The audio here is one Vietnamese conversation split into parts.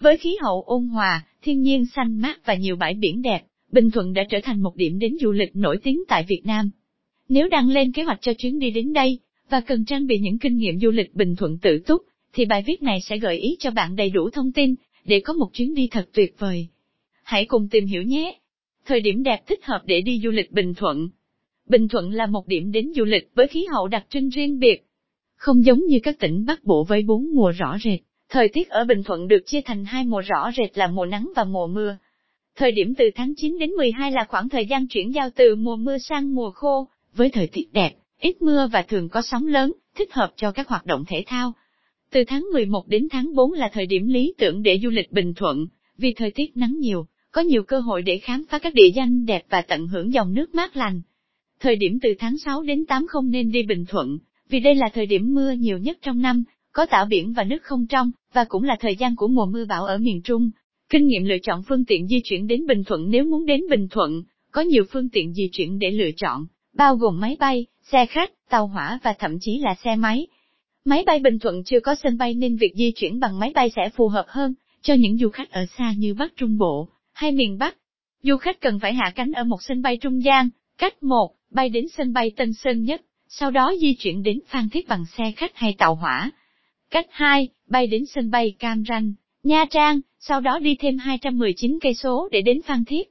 Với khí hậu ôn hòa, thiên nhiên xanh mát và nhiều bãi biển đẹp, Bình Thuận đã trở thành một điểm đến du lịch nổi tiếng tại Việt Nam. Nếu đang lên kế hoạch cho chuyến đi đến đây, và cần trang bị những kinh nghiệm du lịch Bình Thuận tự túc, thì bài viết này sẽ gợi ý cho bạn đầy đủ thông tin, để có một chuyến đi thật tuyệt vời. Hãy cùng tìm hiểu nhé! Thời điểm đẹp thích hợp để đi du lịch Bình Thuận. Bình Thuận là một điểm đến du lịch với khí hậu đặc trưng riêng biệt. Không giống như các tỉnh Bắc Bộ với bốn mùa rõ rệt, thời tiết ở Bình Thuận được chia thành hai mùa rõ rệt là mùa nắng và mùa mưa. Thời điểm từ tháng 9 đến 12 là khoảng thời gian chuyển giao từ mùa mưa sang mùa khô, với thời tiết đẹp, ít mưa và thường có sóng lớn, thích hợp cho các hoạt động thể thao. Từ tháng 11 đến tháng 4 là thời điểm lý tưởng để du lịch Bình Thuận, vì thời tiết nắng nhiều, có nhiều cơ hội để khám phá các địa danh đẹp và tận hưởng dòng nước mát lành. Thời điểm từ tháng 6 đến 8 không nên đi Bình Thuận, vì đây là thời điểm mưa nhiều nhất trong năm, có tảo biển và nước không trong, và cũng là thời gian của mùa mưa bão ở miền Trung. Kinh nghiệm lựa chọn phương tiện di chuyển đến Bình Thuận nếu muốn đến Bình Thuận, có nhiều phương tiện di chuyển để lựa chọn, bao gồm máy bay, xe khách, tàu hỏa và thậm chí là xe máy. Máy bay Bình Thuận chưa có sân bay nên việc di chuyển bằng máy bay sẽ phù hợp hơn cho những du khách ở xa như Bắc Trung Bộ hay miền Bắc. Du khách cần phải hạ cánh ở một sân bay trung gian, cách một, bay đến sân bay Tân Sơn Nhất, sau đó di chuyển đến Phan Thiết bằng xe khách hay tàu hỏa. Cách 2, bay đến sân bay Cam Ranh, Nha Trang, sau đó đi thêm 219 cây số để đến Phan Thiết.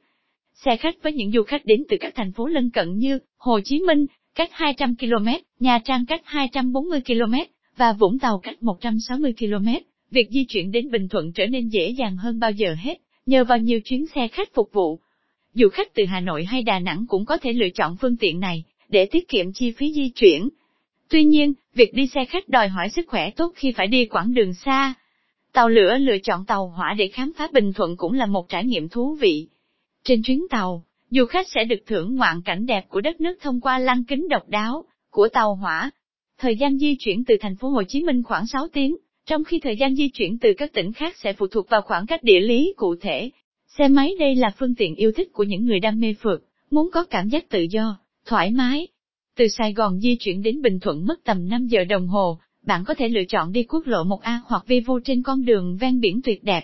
Xe khách với những du khách đến từ các thành phố lân cận như Hồ Chí Minh, cách 200 km, Nha Trang cách 240 km, và Vũng Tàu cách 160 km, việc di chuyển đến Bình Thuận trở nên dễ dàng hơn bao giờ hết, nhờ vào nhiều chuyến xe khách phục vụ. Du khách từ Hà Nội hay Đà Nẵng cũng có thể lựa chọn phương tiện này, để tiết kiệm chi phí di chuyển. Tuy nhiên, việc đi xe khách đòi hỏi sức khỏe tốt khi phải đi quãng đường xa. Tàu lửa lựa chọn tàu hỏa để khám phá Bình Thuận cũng là một trải nghiệm thú vị. Trên chuyến tàu, du khách sẽ được thưởng ngoạn cảnh đẹp của đất nước thông qua lăng kính độc đáo của tàu hỏa. Thời gian di chuyển từ thành phố Hồ Chí Minh khoảng 6 tiếng, trong khi thời gian di chuyển từ các tỉnh khác sẽ phụ thuộc vào khoảng cách địa lý cụ thể. Xe máy đây là phương tiện yêu thích của những người đam mê phượt, muốn có cảm giác tự do, thoải mái. Từ Sài Gòn di chuyển đến Bình Thuận mất tầm 5 giờ đồng hồ, bạn có thể lựa chọn đi quốc lộ 1A hoặc vi vu trên con đường ven biển tuyệt đẹp.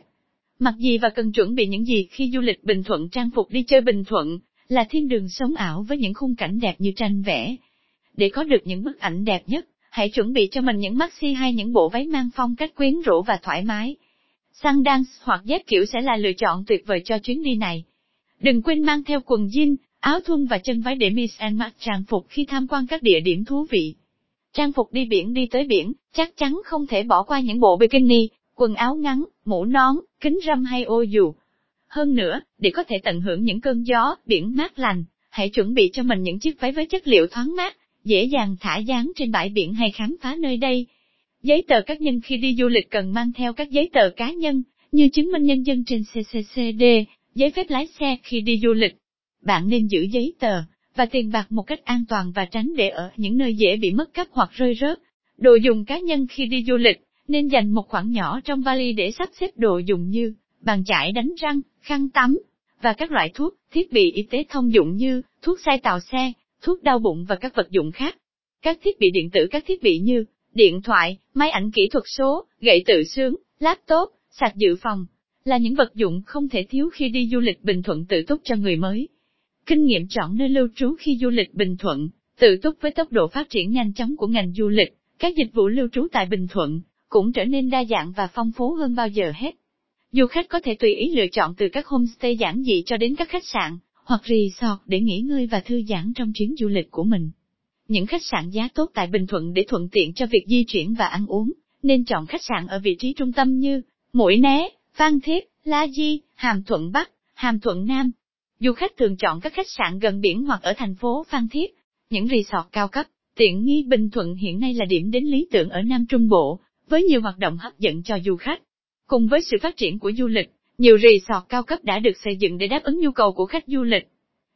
Mặc gì và cần chuẩn bị những gì khi du lịch Bình Thuận trang phục đi chơi Bình Thuận, là thiên đường sống ảo với những khung cảnh đẹp như tranh vẽ. Để có được những bức ảnh đẹp nhất, hãy chuẩn bị cho mình những maxi hay những bộ váy mang phong cách quyến rũ và thoải mái. Sandals hoặc dép kiểu sẽ là lựa chọn tuyệt vời cho chuyến đi này. Đừng quên mang theo quần jean, áo thun và chân váy để miss and mặc trang phục khi tham quan các địa điểm thú vị. Trang phục đi biển đi tới biển, chắc chắn không thể bỏ qua những bộ bikini, quần áo ngắn, mũ nón, kính râm hay ô dù. Hơn nữa, để có thể tận hưởng những cơn gió, biển mát lành, hãy chuẩn bị cho mình những chiếc váy với chất liệu thoáng mát, dễ dàng thả dáng trên bãi biển hay khám phá nơi đây. Giấy tờ cá nhân khi đi du lịch cần mang theo các giấy tờ cá nhân, như chứng minh nhân dân trên CCCD, giấy phép lái xe khi đi du lịch. Bạn nên giữ giấy tờ và tiền bạc một cách an toàn và tránh để ở những nơi dễ bị mất cắp hoặc rơi rớt. Đồ dùng cá nhân khi đi du lịch, nên dành một khoản nhỏ trong vali để sắp xếp đồ dùng như bàn chải đánh răng, khăn tắm, và các loại thuốc, thiết bị y tế thông dụng như thuốc xay tàu xe, thuốc đau bụng và các vật dụng khác. Các thiết bị điện tử các thiết bị như điện thoại, máy ảnh kỹ thuật số, gậy tự sướng, laptop, sạc dự phòng, là những vật dụng không thể thiếu khi đi du lịch Bình Thuận tự túc cho người mới. Kinh nghiệm chọn nơi lưu trú khi du lịch Bình Thuận, tự túc với tốc độ phát triển nhanh chóng của ngành du lịch, các dịch vụ lưu trú tại Bình Thuận cũng trở nên đa dạng và phong phú hơn bao giờ hết. Du khách có thể tùy ý lựa chọn từ các homestay giản dị cho đến các khách sạn, hoặc resort để nghỉ ngơi và thư giãn trong chuyến du lịch của mình. Những khách sạn giá tốt tại Bình Thuận để thuận tiện cho việc di chuyển và ăn uống, nên chọn khách sạn ở vị trí trung tâm như Mũi Né, Phan Thiết, La Di, Hàm Thuận Bắc, Hàm Thuận Nam. Du khách thường chọn các khách sạn gần biển hoặc ở thành phố Phan Thiết. Những resort cao cấp, tiện nghi Bình Thuận hiện nay là điểm đến lý tưởng ở Nam Trung Bộ, với nhiều hoạt động hấp dẫn cho du khách. Cùng với sự phát triển của du lịch, nhiều resort cao cấp đã được xây dựng để đáp ứng nhu cầu của khách du lịch.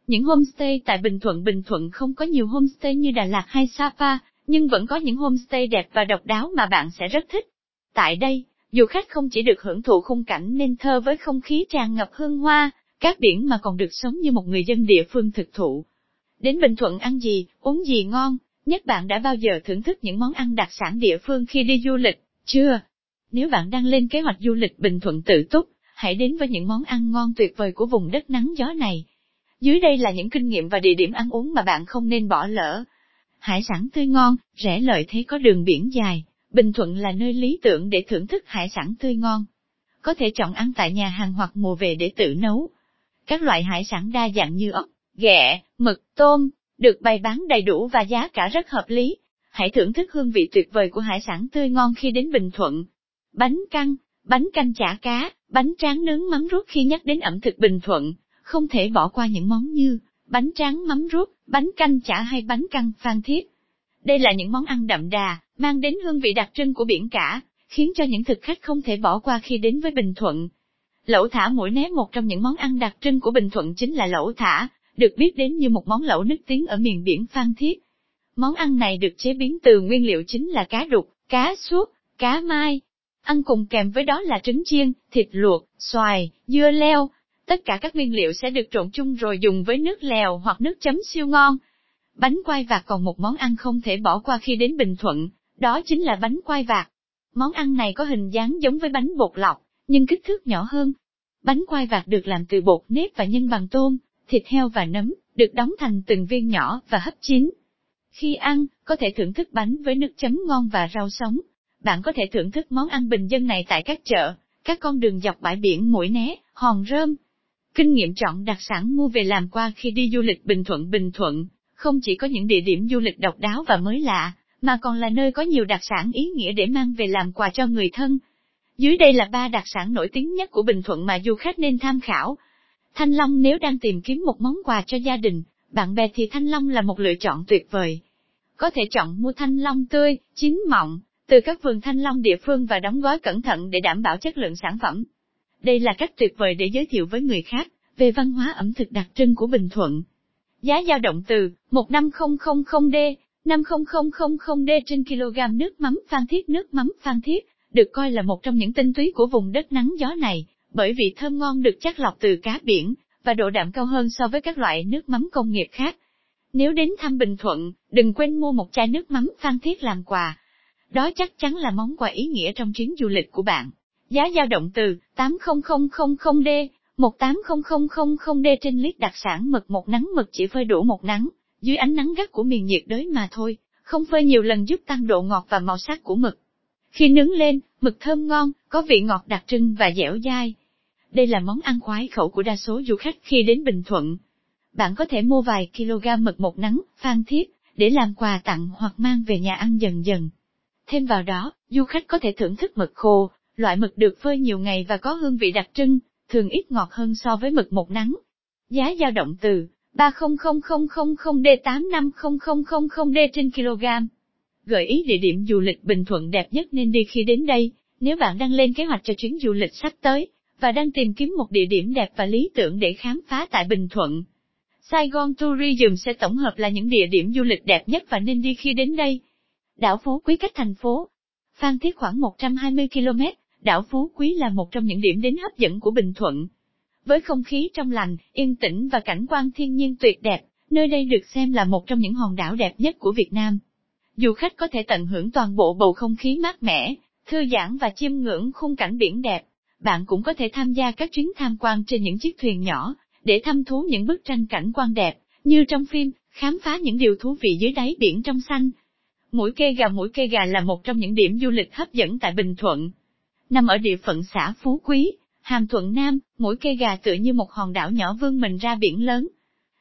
Những homestay tại Bình Thuận Bình Thuận không có nhiều homestay như Đà Lạt hay Sapa, nhưng vẫn có những homestay đẹp và độc đáo mà bạn sẽ rất thích. Tại đây, du khách không chỉ được hưởng thụ khung cảnh nên thơ với không khí tràn ngập hương hoa, các biển mà còn được sống như một người dân địa phương thực thụ. Đến Bình Thuận ăn gì, uống gì ngon, nhất bạn đã bao giờ thưởng thức những món ăn đặc sản địa phương khi đi du lịch, chưa? Nếu bạn đang lên kế hoạch du lịch Bình Thuận tự túc, hãy đến với những món ăn ngon tuyệt vời của vùng đất nắng gió này. Dưới đây là những kinh nghiệm và địa điểm ăn uống mà bạn không nên bỏ lỡ. Hải sản tươi ngon, rẻ lợi thế có đường biển dài, Bình Thuận là nơi lý tưởng để thưởng thức hải sản tươi ngon. Có thể chọn ăn tại nhà hàng hoặc mua về để tự nấu. Các loại hải sản đa dạng như ốc, ghẹ, mực, tôm, được bày bán đầy đủ và giá cả rất hợp lý. Hãy thưởng thức hương vị tuyệt vời của hải sản tươi ngon khi đến Bình Thuận. Bánh căn, bánh canh chả cá, bánh tráng nướng mắm rút khi nhắc đến ẩm thực Bình Thuận, không thể bỏ qua những món như bánh tráng mắm rút, bánh canh chả hay bánh căn phan thiết. Đây là những món ăn đậm đà, mang đến hương vị đặc trưng của biển cả, khiến cho những thực khách không thể bỏ qua khi đến với Bình Thuận. Lẩu thả mũi né một trong những món ăn đặc trưng của Bình Thuận chính là lẩu thả, được biết đến như một món lẩu nức tiếng ở miền biển Phan Thiết. Món ăn này được chế biến từ nguyên liệu chính là cá đục, cá suốt, cá mai. Ăn cùng kèm với đó là trứng chiên, thịt luộc, xoài, dưa leo. Tất cả các nguyên liệu sẽ được trộn chung rồi dùng với nước lèo hoặc nước chấm siêu ngon. Bánh quai vạc còn một món ăn không thể bỏ qua khi đến Bình Thuận, đó chính là bánh quai vạc. Món ăn này có hình dáng giống với bánh bột lọc, nhưng kích thước nhỏ hơn. Bánh quai vạc được làm từ bột nếp và nhân bằng tôm, thịt heo và nấm, được đóng thành từng viên nhỏ và hấp chín. Khi ăn, có thể thưởng thức bánh với nước chấm ngon và rau sống. Bạn có thể thưởng thức món ăn bình dân này tại các chợ, các con đường dọc bãi biển Mũi Né, Hòn Rơm. Kinh nghiệm chọn đặc sản mua về làm qua khi đi du lịch Bình Thuận Bình Thuận, không chỉ có những địa điểm du lịch độc đáo và mới lạ, mà còn là nơi có nhiều đặc sản ý nghĩa để mang về làm quà cho người thân. Dưới đây là ba đặc sản nổi tiếng nhất của Bình Thuận mà du khách nên tham khảo. Thanh Long nếu đang tìm kiếm một món quà cho gia đình, bạn bè thì Thanh Long là một lựa chọn tuyệt vời. Có thể chọn mua Thanh Long tươi, chín mọng, từ các vườn Thanh Long địa phương và đóng gói cẩn thận để đảm bảo chất lượng sản phẩm. Đây là cách tuyệt vời để giới thiệu với người khác về văn hóa ẩm thực đặc trưng của Bình Thuận. Giá dao động từ 15000D, 50000D trên kg nước mắm phan thiết nước mắm phan thiết, được coi là một trong những tinh túy của vùng đất nắng gió này, bởi vị thơm ngon được chắc lọc từ cá biển, và độ đạm cao hơn so với các loại nước mắm công nghiệp khác. Nếu đến thăm Bình Thuận, đừng quên mua một chai nước mắm phan thiết làm quà. Đó chắc chắn là món quà ý nghĩa trong chuyến du lịch của bạn. Giá dao động từ 80000D, 18000D trên lít đặc sản mực một nắng mực chỉ phơi đủ một nắng, dưới ánh nắng gắt của miền nhiệt đới mà thôi, không phơi nhiều lần giúp tăng độ ngọt và màu sắc của mực. Khi nướng lên, mực thơm ngon, có vị ngọt đặc trưng và dẻo dai. Đây là món ăn khoái khẩu của đa số du khách khi đến Bình Thuận. Bạn có thể mua vài kg mực một nắng, phan thiết, để làm quà tặng hoặc mang về nhà ăn dần dần. Thêm vào đó, du khách có thể thưởng thức mực khô, loại mực được phơi nhiều ngày và có hương vị đặc trưng, thường ít ngọt hơn so với mực một nắng. Giá dao động từ 30000D85000D trên kg. Gợi ý địa điểm du lịch Bình Thuận đẹp nhất nên đi khi đến đây, nếu bạn đang lên kế hoạch cho chuyến du lịch sắp tới, và đang tìm kiếm một địa điểm đẹp và lý tưởng để khám phá tại Bình Thuận. Saigon Tourism sẽ tổng hợp là những địa điểm du lịch đẹp nhất và nên đi khi đến đây. Đảo Phú Quý cách thành phố Phan Thiết khoảng 120 km, đảo Phú Quý là một trong những điểm đến hấp dẫn của Bình Thuận. Với không khí trong lành, yên tĩnh và cảnh quan thiên nhiên tuyệt đẹp, nơi đây được xem là một trong những hòn đảo đẹp nhất của Việt Nam. Du khách có thể tận hưởng toàn bộ bầu không khí mát mẻ, thư giãn và chiêm ngưỡng khung cảnh biển đẹp. Bạn cũng có thể tham gia các chuyến tham quan trên những chiếc thuyền nhỏ, để thăm thú những bức tranh cảnh quan đẹp, như trong phim, khám phá những điều thú vị dưới đáy biển trong xanh. Mũi cây gà Mũi cây gà là một trong những điểm du lịch hấp dẫn tại Bình Thuận. Nằm ở địa phận xã Phú Quý, Hàm Thuận Nam, mũi cây gà tựa như một hòn đảo nhỏ vươn mình ra biển lớn.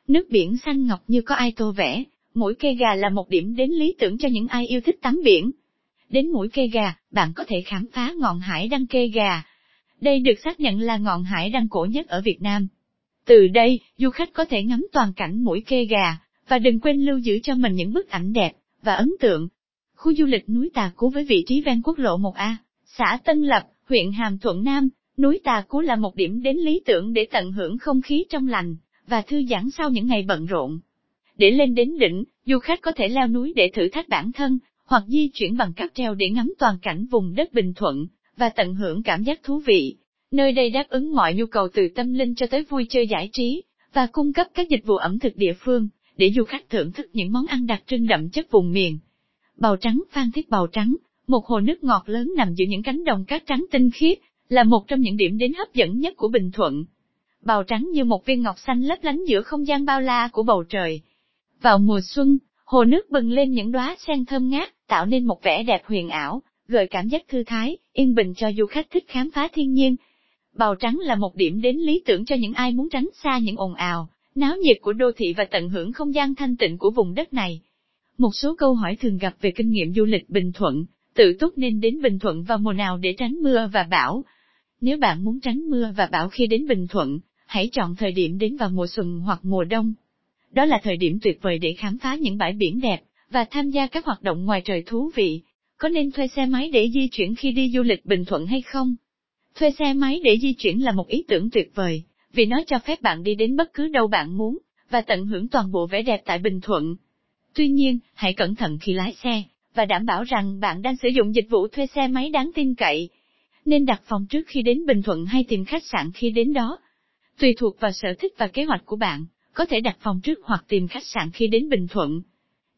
Nước biển xanh ngọc như có ai tô vẽ, mũi cây gà là một điểm đến lý tưởng cho những ai yêu thích tắm biển. Đến mũi cây gà, bạn có thể khám phá ngọn hải đăng cây gà. Đây được xác nhận là ngọn hải đăng cổ nhất ở Việt Nam. Từ đây, du khách có thể ngắm toàn cảnh mũi cây gà, và đừng quên lưu giữ cho mình những bức ảnh đẹp, và ấn tượng. Khu du lịch núi Tà Cú với vị trí ven quốc lộ 1A, xã Tân Lập, huyện Hàm Thuận Nam, núi Tà Cú là một điểm đến lý tưởng để tận hưởng không khí trong lành, và thư giãn sau những ngày bận rộn. Để lên đến đỉnh, du khách có thể leo núi để thử thách bản thân, hoặc di chuyển bằng cáp treo để ngắm toàn cảnh vùng đất Bình Thuận, và tận hưởng cảm giác thú vị. Nơi đây đáp ứng mọi nhu cầu từ tâm linh cho tới vui chơi giải trí, và cung cấp các dịch vụ ẩm thực địa phương, để du khách thưởng thức những món ăn đặc trưng đậm chất vùng miền. Bào trắng Phan Thiết bào trắng, Một hồ nước ngọt lớn nằm giữa những cánh đồng cát trắng tinh khiết, là một trong những điểm đến hấp dẫn nhất của Bình Thuận. Bào trắng như một viên ngọc xanh lấp lánh giữa không gian bao la của bầu trời. Vào mùa xuân, hồ nước bừng lên những đóa sen thơm ngát, tạo nên một vẻ đẹp huyền ảo, gợi cảm giác thư thái, yên bình cho du khách thích khám phá thiên nhiên. Bào trắng là một điểm đến lý tưởng cho những ai muốn tránh xa những ồn ào, náo nhiệt của đô thị và tận hưởng không gian thanh tịnh của vùng đất này. Một số câu hỏi thường gặp về kinh nghiệm du lịch Bình Thuận, tự túc nên đến Bình Thuận vào mùa nào để tránh mưa và bão. Nếu bạn muốn tránh mưa và bão khi đến Bình Thuận, hãy chọn thời điểm đến vào mùa xuân hoặc mùa đông. Đó là thời điểm tuyệt vời để khám phá những bãi biển đẹp, và tham gia các hoạt động ngoài trời thú vị. Có nên thuê xe máy để di chuyển khi đi du lịch Bình Thuận hay không? Thuê xe máy để di chuyển là một ý tưởng tuyệt vời, vì nó cho phép bạn đi đến bất cứ đâu bạn muốn, và tận hưởng toàn bộ vẻ đẹp tại Bình Thuận. Tuy nhiên, hãy cẩn thận khi lái xe, và đảm bảo rằng bạn đang sử dụng dịch vụ thuê xe máy đáng tin cậy. Nên đặt phòng trước khi đến Bình Thuận hay tìm khách sạn khi đến đó. Tùy thuộc vào sở thích và kế hoạch của bạn, có thể đặt phòng trước hoặc tìm khách sạn khi đến Bình Thuận.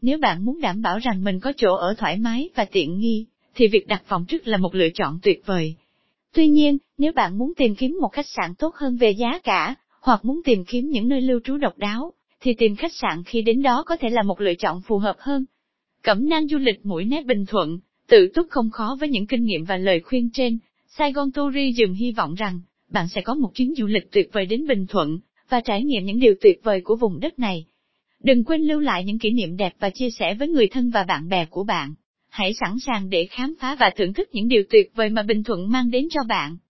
Nếu bạn muốn đảm bảo rằng mình có chỗ ở thoải mái và tiện nghi, thì việc đặt phòng trước là một lựa chọn tuyệt vời. Tuy nhiên, nếu bạn muốn tìm kiếm một khách sạn tốt hơn về giá cả, hoặc muốn tìm kiếm những nơi lưu trú độc đáo, thì tìm khách sạn khi đến đó có thể là một lựa chọn phù hợp hơn. Cẩm nang du lịch mũi né Bình Thuận, tự túc không khó với những kinh nghiệm và lời khuyên trên. Saigon Tourism hy vọng rằng, bạn sẽ có một chuyến du lịch tuyệt vời đến Bình Thuận, và trải nghiệm những điều tuyệt vời của vùng đất này. Đừng quên lưu lại những kỷ niệm đẹp và chia sẻ với người thân và bạn bè của bạn. Hãy sẵn sàng để khám phá và thưởng thức những điều tuyệt vời mà Bình Thuận mang đến cho bạn.